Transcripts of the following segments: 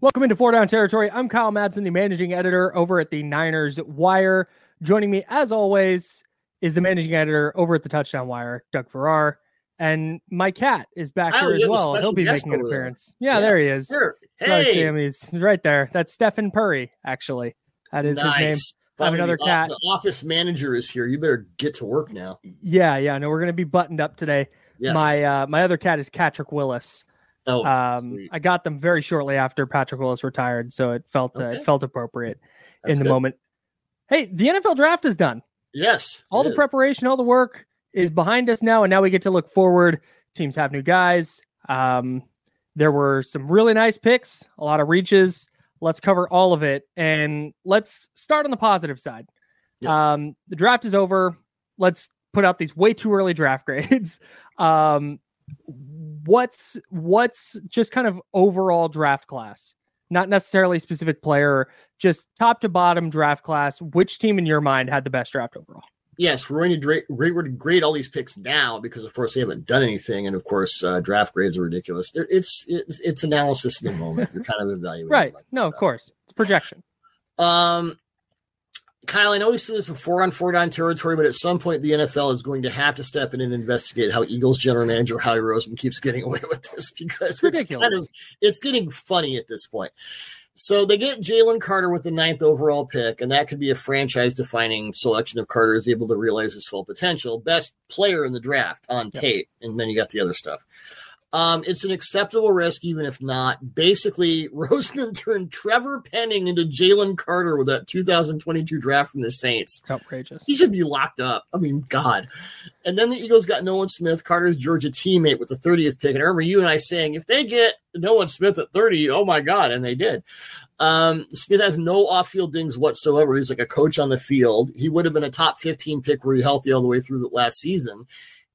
Welcome into Four Down Territory. I'm Kyle Madson, the managing editor over at the Niners Wire. Joining me, as always, is the managing editor over at the Touchdown Wire, Doug Farrar. And my cat is back here as you have a well. He'll be making an appearance. Yeah, Yeah. there he is. Sure. Hey, Sammy's right there. That's Stephen Purry, actually. That is his name. nice. I have another the, cat. The office manager is here. You better get to work now. Yeah, yeah. No, we're gonna be buttoned up today. Yes. My uh my other cat is Patrick Willis. Oh, Um sweet. I got them very shortly after Patrick Willis retired, so it felt uh, it felt appropriate That's in the good. moment. Hey, the NFL draft is done. Yes. all the is. preparation, all the work is behind us now, and now we get to look forward. Teams have new guys. Um, there were some really nice picks, a lot of reaches. Let's cover all of it, and let's start on the positive side. Um, the draft is over. Let's put out these way too early draft grades. Um, what's what's just kind of overall draft class, not necessarily specific player, just top to bottom draft class. Which team in your mind had the best draft overall? Yes, we're going to grade, grade, grade all these picks now because, of course, they haven't done anything, and of course, uh, draft grades are ridiculous. There- It's it's, it's analysis in the moment. You're kind of evaluating. Right. No, of course. It's projection. Um, Kyle, I know we've said this before on four down territory, but at some point the NFL is going to have to step in and investigate how Eagles general manager Howie Roseman keeps getting away with this because it's, kind of it's getting funny at this point. So they get Jalen Carter with the ninth overall pick, and that could be a franchise defining selection if Carter is able to realize his full potential. Best player in the draft on Yep. tape, and then you got the other stuff. Um, it's an acceptable risk, even if not. Basically, Roseman turned Trevor Penning into Jalen Carter with that 2022 draft from the Saints. It's outrageous. He should be locked up. I mean, God. And then the Eagles got Nolan Smith, Carter's Georgia teammate, with the 30th pick. And I remember you and I saying, if they get Nolan Smith at 30, oh my God. And they did. Um, Smith has no off field things whatsoever. He's like a coach on the field. He would have been a top 15 pick were he healthy all the way through the last season.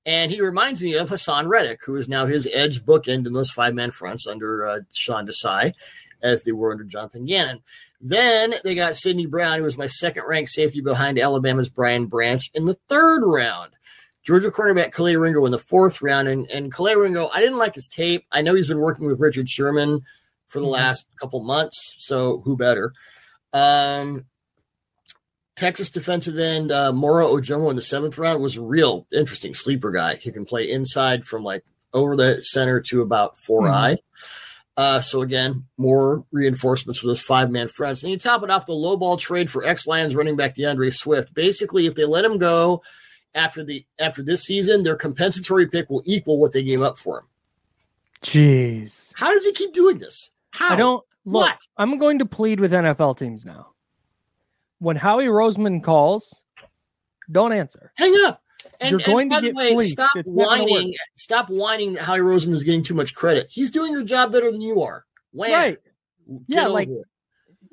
And he reminds me of Haason Reddick, who is now his edge bookend in those five man fronts under uh, Sean Desai, as they were under Jonathan Gannon. Then they got Sydney Brown, who was my second ranked safety behind Alabama's Brian Branch in the third round. Georgia cornerback Kelee Ringo in the fourth round. And, and Kelee Ringo, I didn't like his tape. I know he's been working with Richard Sherman for the Mhm. last couple months, so who better? Um, Texas defensive end uh, Moro Ojomo in the seventh round was a real interesting sleeper guy. He can play inside from like over the center to about 4 Mhm. eye. Uh, so again, more reinforcements for those five man fronts. And you top it off the low ball trade for ex Lions running back D'Andre Swift. Basically, if they let him go after the after this season, their compensatory pick will equal what they gave up for him. Jeez. How does he keep doing this? How? I don't look. What? I'm going to plead with NFL teams now. When Howie Roseman calls, don't answer. hang up. And, You're and going to by the get way, fleeced. stop It's whining. Stop whining that Howie Roseman is getting too much credit. He's doing your job better than you are. Wham. Right. Get Yeah, like- it.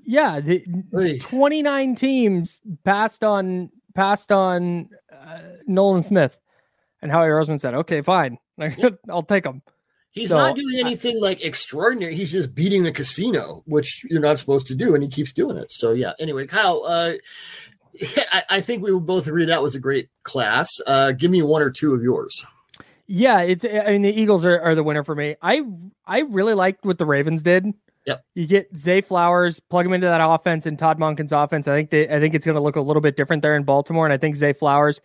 Yeah, the Hey. 29 teams passed on passed on uh, Nolan Smith, and Howie Roseman said, "Okay, fine, I'll take him." He's So, not doing anything like extraordinary. He's just beating the casino, which you're not supposed to do, and he keeps doing it. So yeah. Anyway, Kyle, uh, I, I think we would both agree that was a great class. Uh, give me one or two of yours. Yeah, it's. I mean, the Eagles are, are the winner for me. I I really liked what the Ravens did. Yep. You get Zay Flowers, plug him into that offense and Todd Monken's offense. I think they, I think it's going to look a little bit different there in Baltimore, and I think Zay Flowers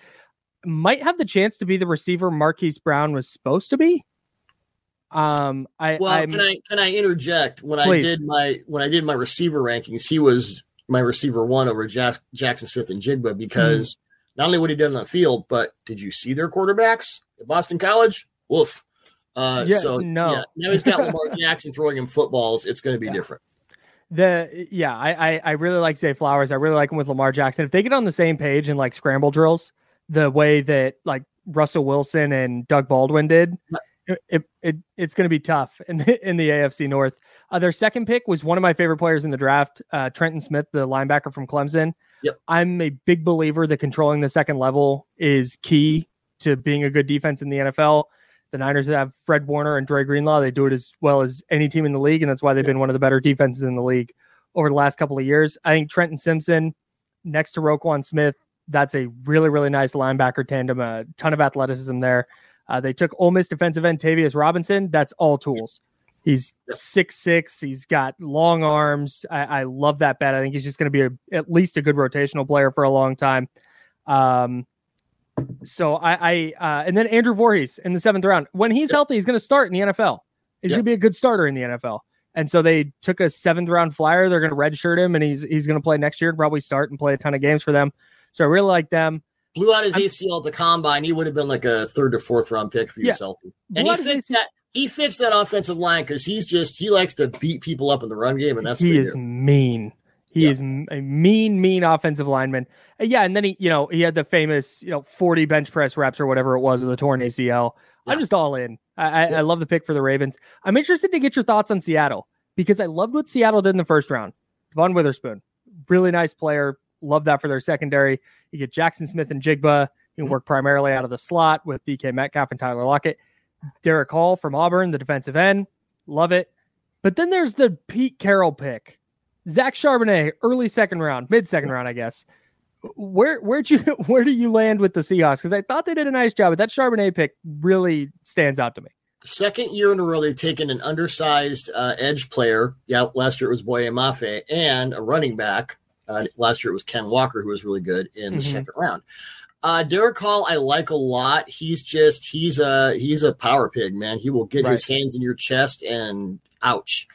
might have the chance to be the receiver Marquise Brown was supposed to be. Um, I Well, I'm, can I can I interject? When I did my when I did my receiver rankings, he was my receiver one over Jack, Jaxon Smith-Njigba because not only what he did on the field, but did you see their quarterbacks at Boston College? Woof. Uh, Yeah, so no. yeah, now he's got Lamar Jackson throwing him footballs. It's going to be Yeah. different. the yeah, I, I I really like Zay Flowers. I really like him with Lamar Jackson. If they get on the same page in like scramble drills, the way that like Russell Wilson and Doug Baldwin did, it, it, it it's going to be tough in the, in the AFC North. Uh, their second pick was one of my favorite players in the draft, uh, Trenton Smith, the linebacker from Clemson. Yep. I'm a big believer that controlling the second level is key to being a good defense in the NFL. The Niners have Fred Warner and Dre Greenlaw. They do it as well as any team in the league, and that's why they've been one of the better defenses in the league over the last couple of years. I think Trenton Simpson next to Roquan Smith, that's a really, really nice linebacker tandem. A ton of athleticism there. Uh, they took Ole Miss defensive end Tavius Robinson. That's all tools. He's six six. He's got long arms. I, I love that bet. I think he's just going to be a, at least a good rotational player for a long time. Um, so I, I uh, and then Andrew Voorhees in the seventh round. When he's healthy, he's going to start in the NFL. He's going to be a good starter in the NFL. And so they took a seventh round flyer. They're going to redshirt him, and he's he's going to play next year and probably start and play a ton of games for them. So I really like them. Blew out his ACL at the combine. He would have been like a third or fourth round pick for yeah. was. And he fits that he fits that offensive line because he's just he likes to beat people up in the run game, and that's he is do. mean. He yeah. is a mean, mean offensive lineman. Uh, yeah, and then he, you know, he had the famous, you know, forty bench press reps or whatever it was with a torn ACL. Yeah. I'm just all in. I, yeah. I love the pick for the Ravens. I'm interested to get your thoughts on Seattle because I loved what Seattle did in the first round. Von Witherspoon, really nice player. Love that for their secondary. You get Jaxon Smith-Njigba. You can mm-hmm. work primarily out of the slot with DK Metcalf and Tyler Lockett. Derick Hall from Auburn, the defensive end. Love it. But then there's the Pete Carroll pick. Zach Charbonnet, early second round, mid second round, I guess. Where where'd you where do you land with the Seahawks? Because I thought they did a nice job, but that Charbonnet pick really stands out to me. Second year in a row, they've taken an undersized uh, edge player. Yeah, last year it was Boye Mafe and a running back. Uh, last year it was Ken Walker, who was really good in mm-hmm. the second round. Uh, Derick Hall, I like a lot. He's just he's a he's a power pig, man. He will get right. his hands in your chest and ouch.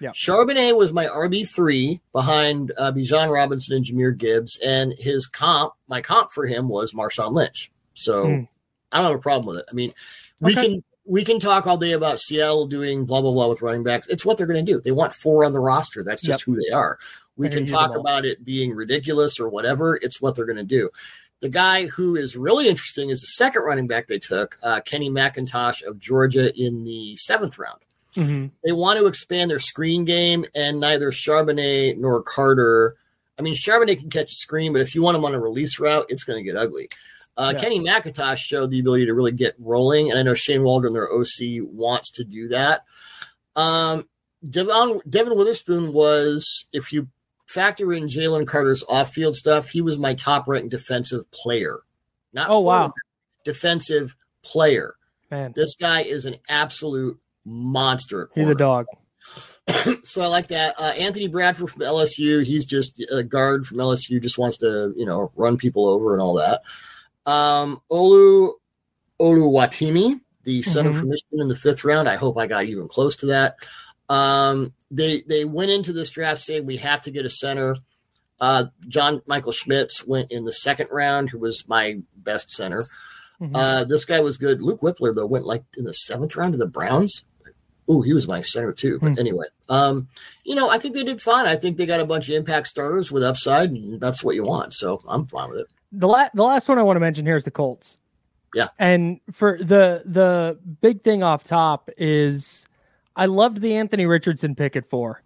Yeah. Charbonnet was my RB three behind uh, Bijan Robinson and Jahmyr Gibbs, and his comp, my comp for him was Marshawn Lynch. So mm. I don't have a problem with it. I mean, we okay. can we can talk all day about Seattle doing blah blah blah with running backs. It's what they're going to do. They want four on the roster. That's just yep. who they are. We can talk about it being ridiculous or whatever. It's what they're going to do. The guy who is really interesting is the second running back they took, uh, Kenny McIntosh of Georgia, in the seventh round. Mm-hmm. They want to expand their screen game, and neither Charbonnet nor Carter. I mean, Charbonnet can catch a screen, but if you want him on a release route, it's going to get ugly. Uh, yeah. Kenny McIntosh showed the ability to really get rolling, and I know Shane Waldron, their OC, wants to do that. Um, Devon, Devon Witherspoon was, if you factor in Jalen Carter's off-field stuff, he was my top-ranked defensive player. Not oh wow, defensive player. Man, this guy is an absolute monster. He's a dog. so I like that. Uh, Anthony Bradford from LSU. He's just a guard from LSU. Just wants to you know run people over and all that. Um, Olu Oluwatimi, the center mm-hmm. from Michigan in the fifth round. I hope I got even close to that. Um, they they went into this draft saying we have to get a center. Uh, John Michael Schmitz went in the second round, who was my best center. Mm-hmm. Uh, this guy was good. Luke Wypler though went like in the seventh round to the Browns. Oh, he was my center too. But mm-hmm. anyway, um, you know, I think they did fine. I think they got a bunch of impact starters with upside, and that's what you want. So I'm fine with it. The last the last one I want to mention here is the Colts. Yeah, and for the the big thing off top is I loved the Anthony Richardson pick at four.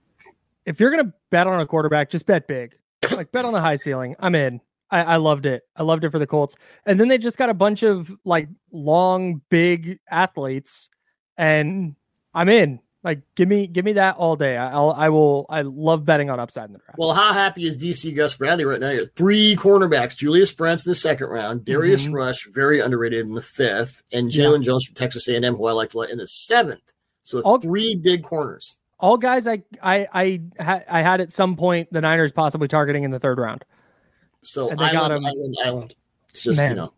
If you're gonna bet on a quarterback, just bet big. Like bet on the high ceiling. I'm in. I, I loved it. I loved it for the Colts. And then they just got a bunch of like long, big athletes, and I'm in. Like, give me, give me that all day. I'll, I will. I love betting on upside in the draft. Well, how happy is DC Gus Bradley right now? Three cornerbacks: Julius Brents in the second round, Darius mm-hmm. Rush, very underrated in the fifth, and Jaylon yeah. Jones from Texas A&M, who I like in the seventh. So all, three big corners. All guys I I I, I had at some point the Niners possibly targeting in the third round. So and they island, got him. Island, island. It's just Man. you know.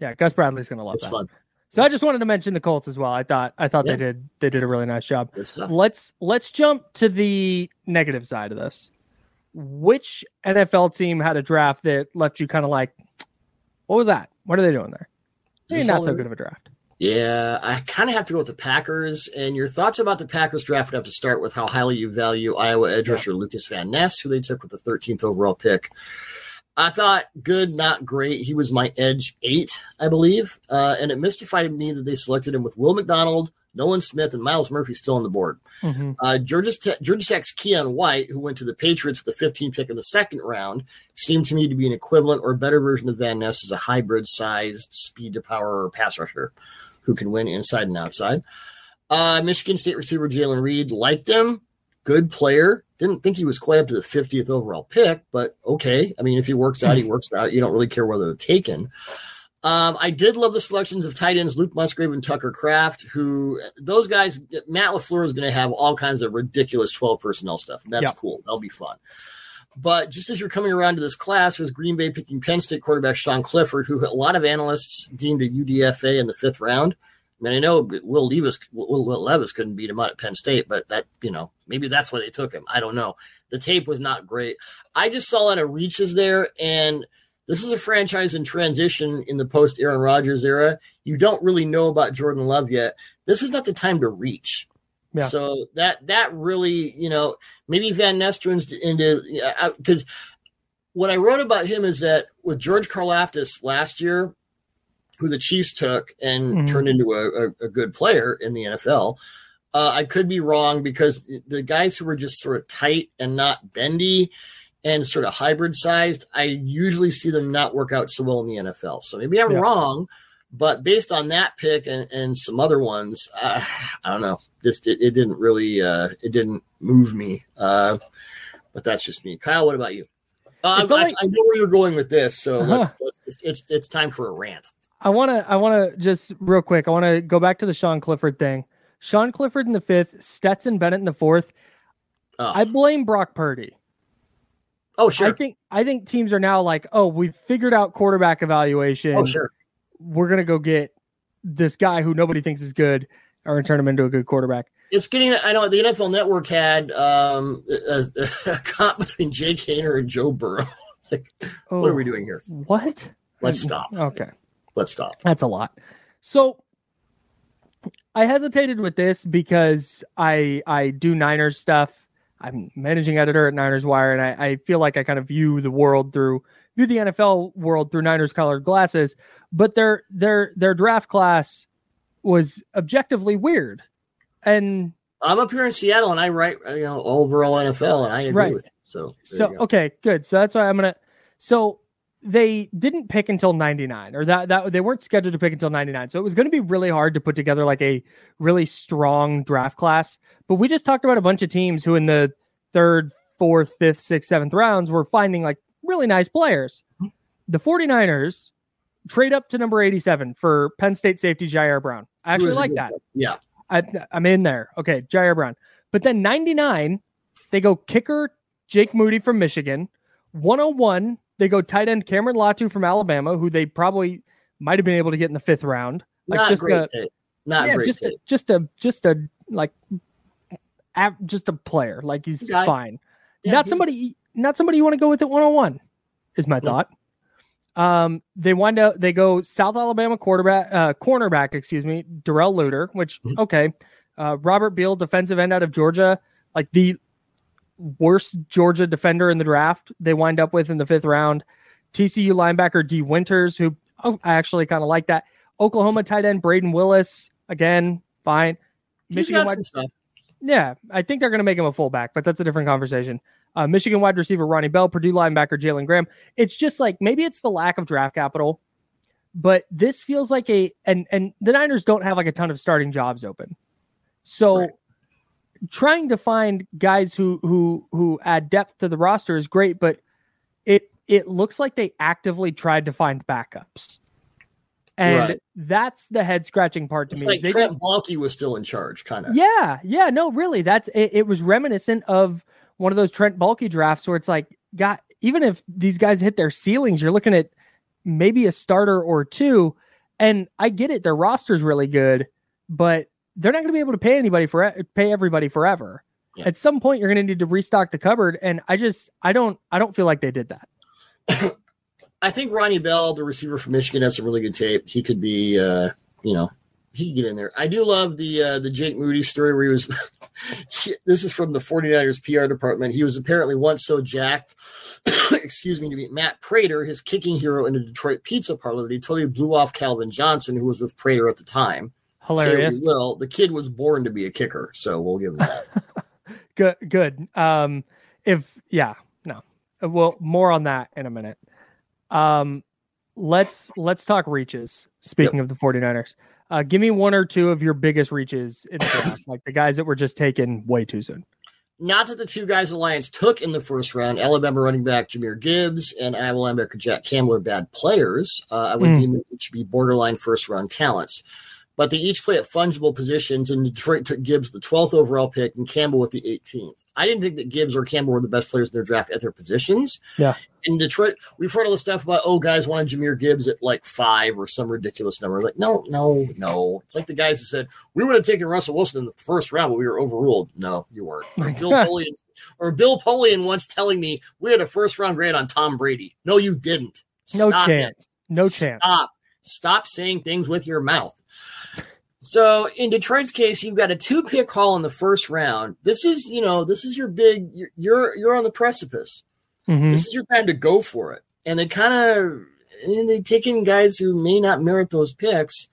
Yeah, Gus Bradley's gonna love it's that. Fun. So I just wanted to mention the Colts as well. I thought I thought yeah. they did they did a really nice job. Let's let's jump to the negative side of this. Which NFL team had a draft that left you kind of like, what was that? What are they doing there? Maybe not so good of a draft. Yeah, I kind of have to go with the Packers. And your thoughts about the Packers draft have to start with how highly you value Iowa edge rusher yeah. Lucas Van Ness, who they took with the 13th overall pick. I thought good, not great. He was my edge eight, I believe. Uh, and it mystified me that they selected him with Will McDonald, Nolan Smith, and Myles Murphy still on the board. Mm-hmm. Uh, Georgia, Te- Georgia Tech's Keion White, who went to the Patriots with the 15th pick in the second round, seemed to me to be an equivalent or better version of Van Ness as a hybrid sized speed to power pass rusher who can win inside and outside. Uh, Michigan State receiver Jalen Reed liked him. Good player. Didn't think he was quite up to the 50th overall pick, but okay. I mean, if he works out, he works out. You don't really care whether they're taken. Um, I did love the selections of tight ends Luke Musgrave and Tucker Kraft, who those guys, Matt LaFleur is going to have all kinds of ridiculous 12 personnel stuff. And that's Yep. cool. That'll be fun. But just as you're coming around to this class, there's Green Bay picking Penn State quarterback Sean Clifford, who a lot of analysts deemed a UDFA in the fifth round. I mean, I know Will Levis, Will, Will Levis couldn't beat him out at Penn State, but that, you know, maybe that's why they took him. I don't know. The tape was not great. I just saw a lot of reaches there, and this is a franchise in transition in the post Aaron Rodgers era. You don't really know about Jordan Love yet. This is not the time to reach. Yeah. So that that really, you know, maybe Van Nestren's into because what I wrote about him is that with George Karlaftis last year, who the Chiefs took and Mhm. turned into a, a, a good player in the NFL. Uh, I could be wrong because the guys who were just sort of tight and not bendy and sort of hybrid sized, I usually see them not work out so well in the NFL. So maybe I'm Yeah. wrong, but based on that pick and, and some other ones, uh, I don't know. Just it, it didn't really uh, it didn't move me. Uh, but that's just me. Kyle, what about you? Uh, I, like- I know where you're going with this, so Uh-huh. let's, let's, it's, it's it's time for a rant. I want to I want to just real quick. I want to go back to the Sean Clifford thing. Sean Clifford in the fifth, Stetson Bennett in the fourth. Oh, I blame Brock Purdy. oh sure. I think I think teams are now like, oh, we've figured out quarterback evaluation. Oh sure. We're gonna go get this guy who nobody thinks is good, or turn him into a good quarterback. It's getting. I know the NFL Network had um, a, a comp between Jake Haener and Joe Burrow. Like, Oh, what are we doing here? What? Let's stop. Okay. Let's stop. That's a lot. So I hesitated with this because I I do Niners stuff. I'm managing editor at Niners Wire, and I, I feel like I kind of view the world through view the NFL world through Niners colored glasses. But their their their draft class was objectively weird. And I'm up here in Seattle, and I write you know overall NFL, and I agree Right. with you. So so you okay, good. So that's why I'm gonna. So they didn't pick until 99, or that that they weren't scheduled to pick until 99. So it was going to be really hard to put together like a really strong draft class. But we just talked about a bunch of teams who in the third, fourth, fifth, sixth, seventh rounds were finding like really nice players. Mm-hmm. The 49ers trade up to number 87 for Penn State safety Ji'Ayir Brown. I actually like that. player. Yeah, I, I'm in there. Okay, Ji'Ayir Brown. But then 99, they go kicker Jake Moody from Michigan. 101, they go tight end Cameron Latu from Alabama, who they probably might have been able to get in the fifth round. Like not just great a. Not yeah, great just a, just a just a like just a player. Like he's Guy. fine. Yeah, not he's- somebody not somebody you want to go with at 101 is my Hmm. thought. Um, they wind up they go South Alabama quarterback uh cornerback, excuse me, Darrell Luter, which Mhm. okay. Uh Robert Beal, defensive end out of Georgia, like the worst Georgia defender in the draft, they wind up with in the fifth round. TCU linebacker Dee Winters, who oh, I actually kind of like that. Oklahoma tight end Brayden Willis, again, fine. He's Michigan got wide some stuff. yeah, I think they're going to make him a fullback, but that's a different conversation. Uh, Michigan wide receiver Ronnie Bell, Purdue linebacker Jalen Graham. It's just like maybe it's the lack of draft capital, but this feels like a and and the Niners don't have like a ton of starting jobs open, so Right. trying to find guys who who who add depth to the roster is great, but it it looks like they actively tried to find backups, and Right. that's the head scratching part to It's me. like they Trent Baalke was still in charge, kind of. yeah, yeah, no, really. That's it, it was reminiscent of one of those Trent Baalke drafts where it's like, got even if these guys hit their ceilings, you're looking at maybe a starter or two. And I get it, their roster's really good, but they're not going to be able to pay anybody for pay everybody forever. Yeah. At some point, you're going to need to restock the cupboard, and I just I don't I don't feel like they did that. I think Ronnie Bell, the receiver from Michigan, has some really good tape. He could be, uh, you know, he could get in there. I do love the uh, the Jake Moody story where he was. he- this is from the 49ers PR department. He was apparently once so jacked, excuse me, to meet Matt Prater, his kicking hero in the Detroit pizza parlor, that he totally blew off Calvin Johnson, who was with Prater at the time. Hilarious. we will, the kid was born to be a kicker, so we'll give him that. Good, good. Um, if yeah, no, well, more on that in a minute. Um, let's let's talk reaches. Speaking of the 49ers, uh, give me one or two of your biggest reaches in the draft, like the guys that were just taken way too soon. not that the two guys the Lions took in the first round, Alabama running back Jahmyr Gibbs and Iowa linebacker Jack Campbell, are bad players. Uh, I would Mm. deem them each be borderline first round talents. But they each play at fungible positions, and Detroit took Gibbs the 12th overall pick and Campbell with the 18th. I didn't think that Gibbs or Campbell were the best players in their draft at their positions. Yeah. In Detroit, we've heard all the stuff about, oh, guys wanted Jahmyr Gibbs at like five or some ridiculous number. Like, no, no, no. It's like the guys who said, we would have taken Russell Wilson in the first round, but we were overruled. No, you weren't. Or Bill Polian, or Bill Polian once telling me we had a first round grade on Tom Brady. No, you didn't. No Stop it. chance. No chance. Stop. Stop saying things with your mouth. So in Detroit's case, you've got a two pick haul in the first round. This is, you know, this is your big. You're you're, you're on the precipice. Mhm. This is your time to go for it. And they kind of and they taking guys who may not merit those picks.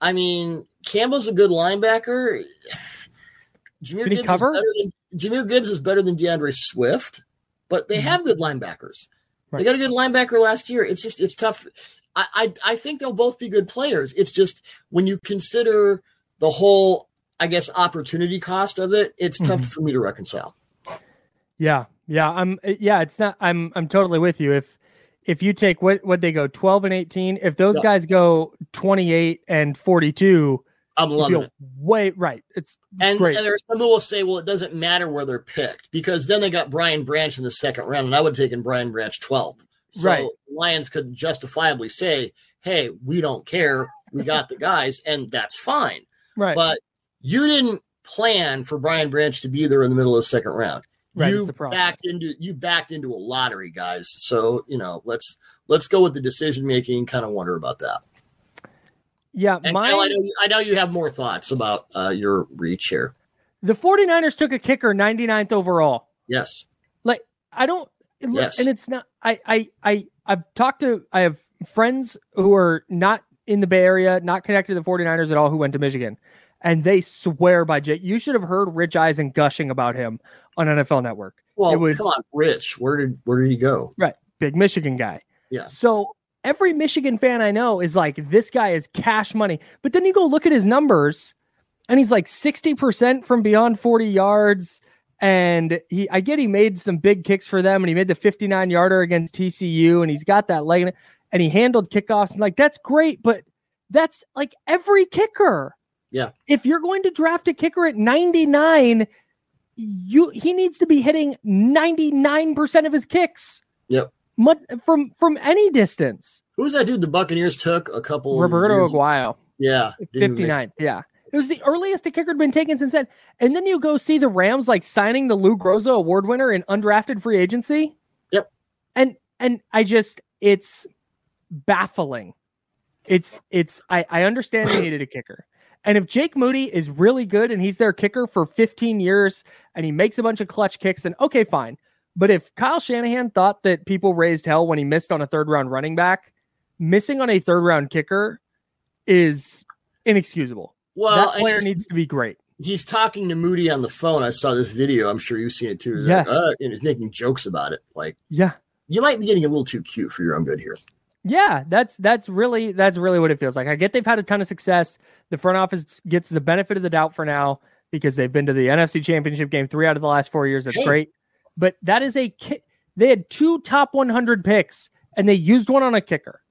I mean, Campbell's a good linebacker. Jahmyr Gibbs cover? Is better than, Jahmyr Gibbs is better than D'Andre Swift, but they Mhm. have good linebackers. They got a good linebacker last year. It's just it's tough. I, I I think they'll both be good players. It's just when you consider the whole, I guess, opportunity cost of it, it's tough Mhm. for me to reconcile. Yeah, yeah, I'm yeah, it's not I'm I'm totally with you. If if you take what what they go 12 and 18, if those Yeah. guys go 28 and 42, I'm loving it. way right. It's And, great. and there's some who will say, well, it doesn't matter where they're picked because then they got Brian Branch in the second round, and I would have taken Brian Branch 12th. So Right. Lions could justifiably say, hey, we don't care. We got the guys, and that's fine. right. But you didn't plan for Brian Branch to be there in the middle of the second round. Right, you it's the process. backed into you backed into a lottery, guys. So you know, let's let's go with the decision making. Kind of wonder about that. yeah, And mine, Kyle, I know you, I know you have more thoughts about uh, your reach here. the 49ers took a kicker 99th overall. Yes, Like I don't Yes. and it's not I I I I've talked to I have friends who are not in the Bay Area, not connected to the 49ers at all who went to Michigan. And they swear by Jake. You should have heard Rich Eisen gushing about him on NFL Network. Well, It was- come on, Rich. Where did where did he go? Right. Big Michigan guy. Yeah. So every Michigan fan I know is like, this guy is cash money. But then you go look at his numbers and he's like 60% from beyond 40 yards. And he, I get he made some big kicks for them and he made the 59 yarder against TCU and he's got that leg and he handled kickoffs and like, that's great. But that's like every kicker. Yeah. If you're going to draft a kicker at 99, you he needs to be hitting 99% of his kicks Yep. from from any distance. Who was that dude the Buccaneers took a couple Roberto Aguayo, Yeah, didn't even make- 59th. Yeah. It was the earliest a kicker had been taken since then. And then you go see the Rams like signing the Lou Groza award winner in undrafted free agency. Yep. And and I just it's baffling. It's it's I, I understand they needed a kicker. And if Jake Moody is really good and he's their kicker for 15 years and he makes a bunch of clutch kicks, then okay, fine. But if Kyle Shanahan thought that people raised hell when he missed on a third round running back, missing on a third round kicker is inexcusable. Well, that player needs to be great. he's talking to Moody on the phone. I saw this video. I'm sure you've seen it too. He's Yes. like, uh, and he's making jokes about it. Like Yeah. you might be getting a little too cute for your own good here. Yeah, that's that's really that's really what it feels like. I get they've had a ton of success. The front office gets the benefit of the doubt for now because they've been to the NFC Championship game 3 out of the last 4 years. That's Hey. great. But that is a ki- they had two top 100 picks and they used one on a kicker.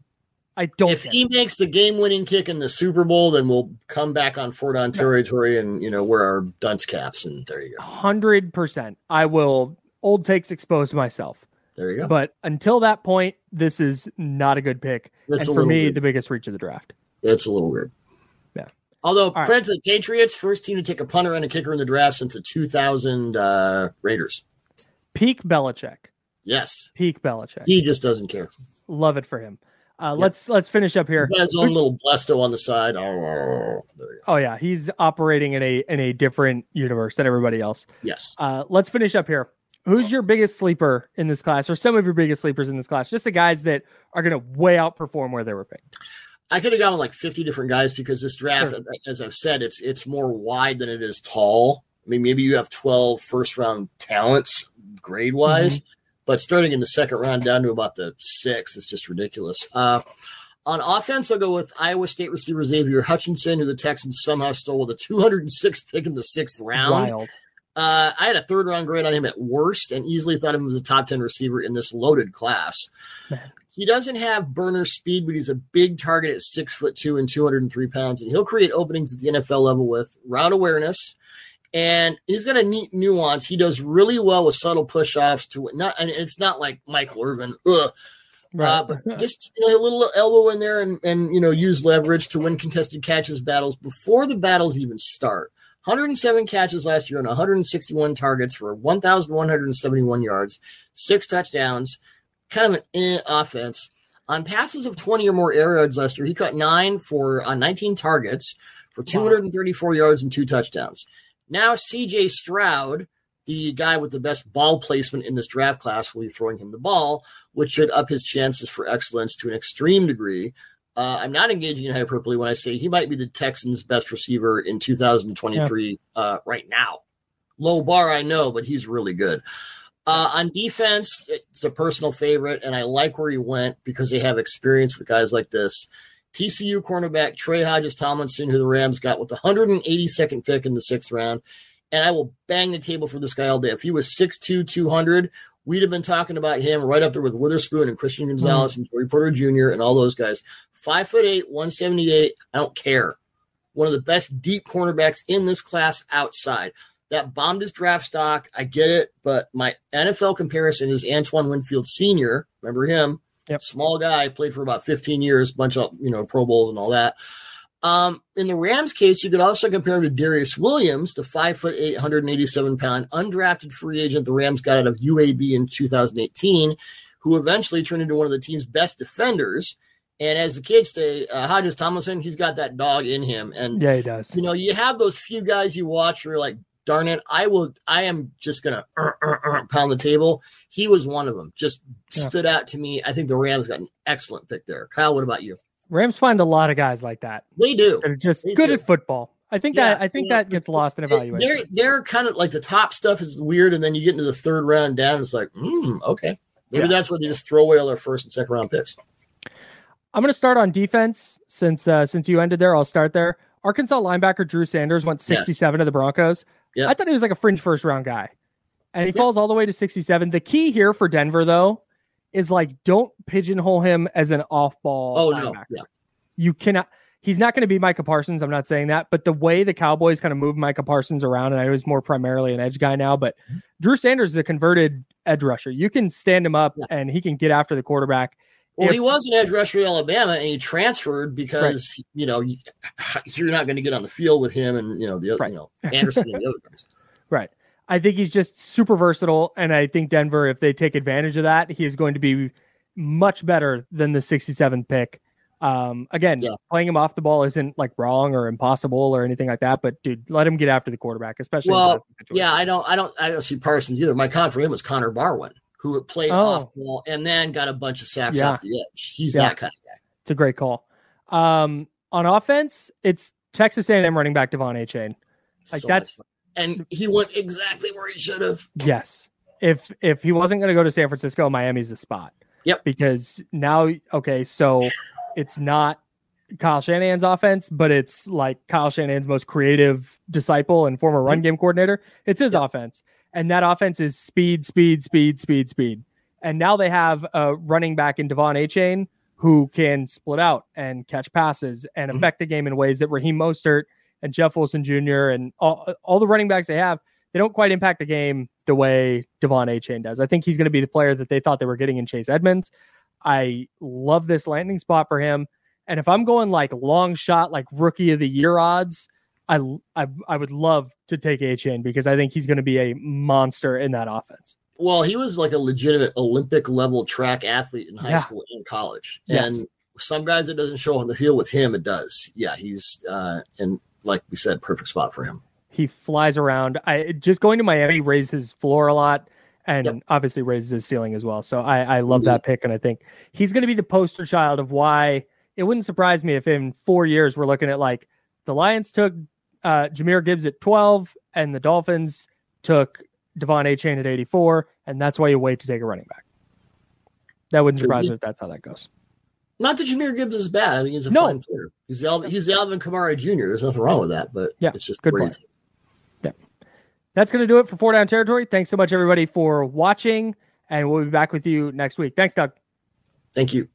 I don't if he it. makes the game-winning kick in the Super Bowl, then we'll come back on Four Down Territory and you know wear our dunce caps, and there you go. 100%. I will old takes expose myself. There you go. But until that point, this is not a good pick. A and for me, weird. the biggest reach of the draft. It's a little weird. Yeah. Although right. credit to the Patriots, first team to take a punter and a kicker in the draft since the 2000 uh, Raiders. Peak Belichick. Yes, Peak Belichick. he just doesn't care. Love it for him. Uh. Let's let's finish up here. He's got his own little BLESTO on the side. Oh, there you go. Oh yeah, he's operating in a in a different universe than everybody else. Yes. Uh, let's finish up here. Who's your biggest sleeper in this class, or some of your biggest sleepers in this class? Just the guys that are going to way outperform where they were picked. I could have gone like 50 different guys because this draft, Sure. as I've said, it's it's more wide than it is tall. I mean, maybe you have 12 first round talents grade wise, Mm-hmm. But starting in the second round down to about the sixth it's just ridiculous. Uh, on offense, I'll go with Iowa State receiver Xavier Hutchinson, who the Texans somehow stole with a 206th pick in the sixth round. Wild. Uh, I had a third round grade on him at worst, and easily thought him as a top ten receiver in this loaded class. He doesn't have burner speed, but he's a big target at six foot two and 203 pounds, and he'll create openings at the NFL level with route awareness. And he's got a neat nuance. He does really well with subtle push offs to not, and it's not like Michael Irvin, ugh, Right. Uh, but just you know, a little elbow in there and, and you know use leverage to win contested catches battles before the battles even start. 107 catches last year on 161 targets for 1,171 yards, six touchdowns, kind of an eh offense. On passes of 20 or more air yards last year, he caught nine for uh, 19 targets for 234 wow. yards and two touchdowns. Now, CJ Stroud the guy with the best ball placement in this draft class will be throwing him the ball, which should up his chances for excellence to an extreme degree. Uh, I'm not engaging in hyperbole when I say he might be the Texans' best receiver in 2023 yeah. uh, right now. Low bar, I know, but he's really good. Uh, on defense, it's a personal favorite, and I like where he went because they have experience with guys like this. TCU cornerback Trey Hodges Tomlinson, who the Rams got with the 182nd pick in the sixth round, and I will bang the table for this guy all day. If he was 6'2, 200, we'd have been talking about him right up there with Witherspoon and Christian Gonzalez mm. and Joey Porter Jr. and all those guys. Five foot eight, 178. I don't care. One of the best deep cornerbacks in this class outside. That bombed his draft stock. I get it, but my NFL comparison is Antoine Winfield Sr. Remember him? Yep. Small guy, played for about 15 years, bunch of you know Pro Bowls and all that. Um, in the Rams case, you could also compare him to Darious Williams, the five foot eight, 187 pound undrafted free agent the Rams got out of UAB in 2018, who eventually turned into one of the team's best defenders. And as the kids say, uh, Hodges Tomlinson, he's got that dog in him. And yeah, he does. You know, you have those few guys you watch where you're like, darn it, I will, I am just gonna uh, uh, uh, pound the table. He was one of them. Just yeah. stood out to me. I think the Rams got an excellent pick there. Kyle, what about you? Rams find a lot of guys like that. They do. They're just they good do. at football. I think yeah, that I think yeah. that gets lost in evaluation. They're they're kind of like the top stuff is weird, and then you get into the third round down. It's like, mm, okay, maybe that's where they just throw away all their first and second round picks. I'm going to start on defense since uh, since you ended there. I'll start there. Arkansas linebacker Drew Sanders went 67 yes. to the Broncos. Yeah. I thought he was like a fringe first round guy, and he falls all the way to 67. The key here for Denver though is like don't pigeonhole him as an off ball. Oh linebacker. no, yeah you cannot. He's not going to be Micah Parsons. I'm not saying that, but the way the Cowboys kind of move Micah Parsons around, and I was more primarily an edge guy now, but mm-hmm. Drew Sanders is a converted edge rusher. You can stand him up, yeah. and he can get after the quarterback. Well, if, he was an edge rusher in Alabama, and he transferred because right. you know you're not going to get on the field with him, and you know the other, right. you know Anderson and the other guys. Right. I think he's just super versatile, and I think Denver, if they take advantage of that, he is going to be much better than the 67th pick. Um, again, yeah. playing him off the ball isn't like wrong or impossible or anything like that. But dude, let him get after the quarterback, especially. Well, yeah, I don't, I don't, I don't see Parsons either. My con for him was Connor Barwin, who played oh. off ball and then got a bunch of sacks yeah. off the edge. He's yeah. that kind of guy. It's a great call. Um, on offense, it's Texas A&M running back De'Von Achane. Like so that's and he went exactly where he should have. Yes. If if he wasn't going to go to San Francisco, Miami's the spot. Yep. Because now, okay, so it's not Kyle Shanahan's offense, but it's like Kyle Shanahan's most creative disciple and former run game coordinator. It's his yep. offense. And that offense is speed, speed, speed, speed, speed. And now they have a running back in De'Von Achane who can split out and catch passes and mm-hmm. affect the game in ways that Raheem Mostert and Jeff Wilson Jr. and all, all the running backs they have, they don't quite impact the game the way De'Von Achane does. I think he's going to be the player that they thought they were getting in Chase Edmonds. I love this landing spot for him. And if I'm going like long shot, like rookie of the year odds, I I, I would love to take Achane because I think he's going to be a monster in that offense. Well, he was like a legitimate Olympic level track athlete in high yeah. school and college. Yes. And some guys it doesn't show on the field with him, it does. Yeah, he's uh and like we said, perfect spot for him. He flies around. I just going to Miami raised his floor a lot and yep. obviously raises his ceiling as well. So I, I love mm-hmm. that pick, and I think he's going to be the poster child of why it wouldn't surprise me if in four years we're looking at like the Lions took uh, Jahmyr Gibbs at 12, and the Dolphins took De'Von Achane at 84, and that's why you wait to take a running back. That wouldn't surprise me if that's how that goes. Not that Jahmyr Gibbs is bad. I think he's a no. fine player. He's the, he's the Alvin Kamara Jr. There's nothing wrong with that, but yeah, it's just good point. Yeah. that's going to do it for Four Down Territory. Thanks so much, everybody, for watching, and we'll be back with you next week. Thanks, Doug. Thank you.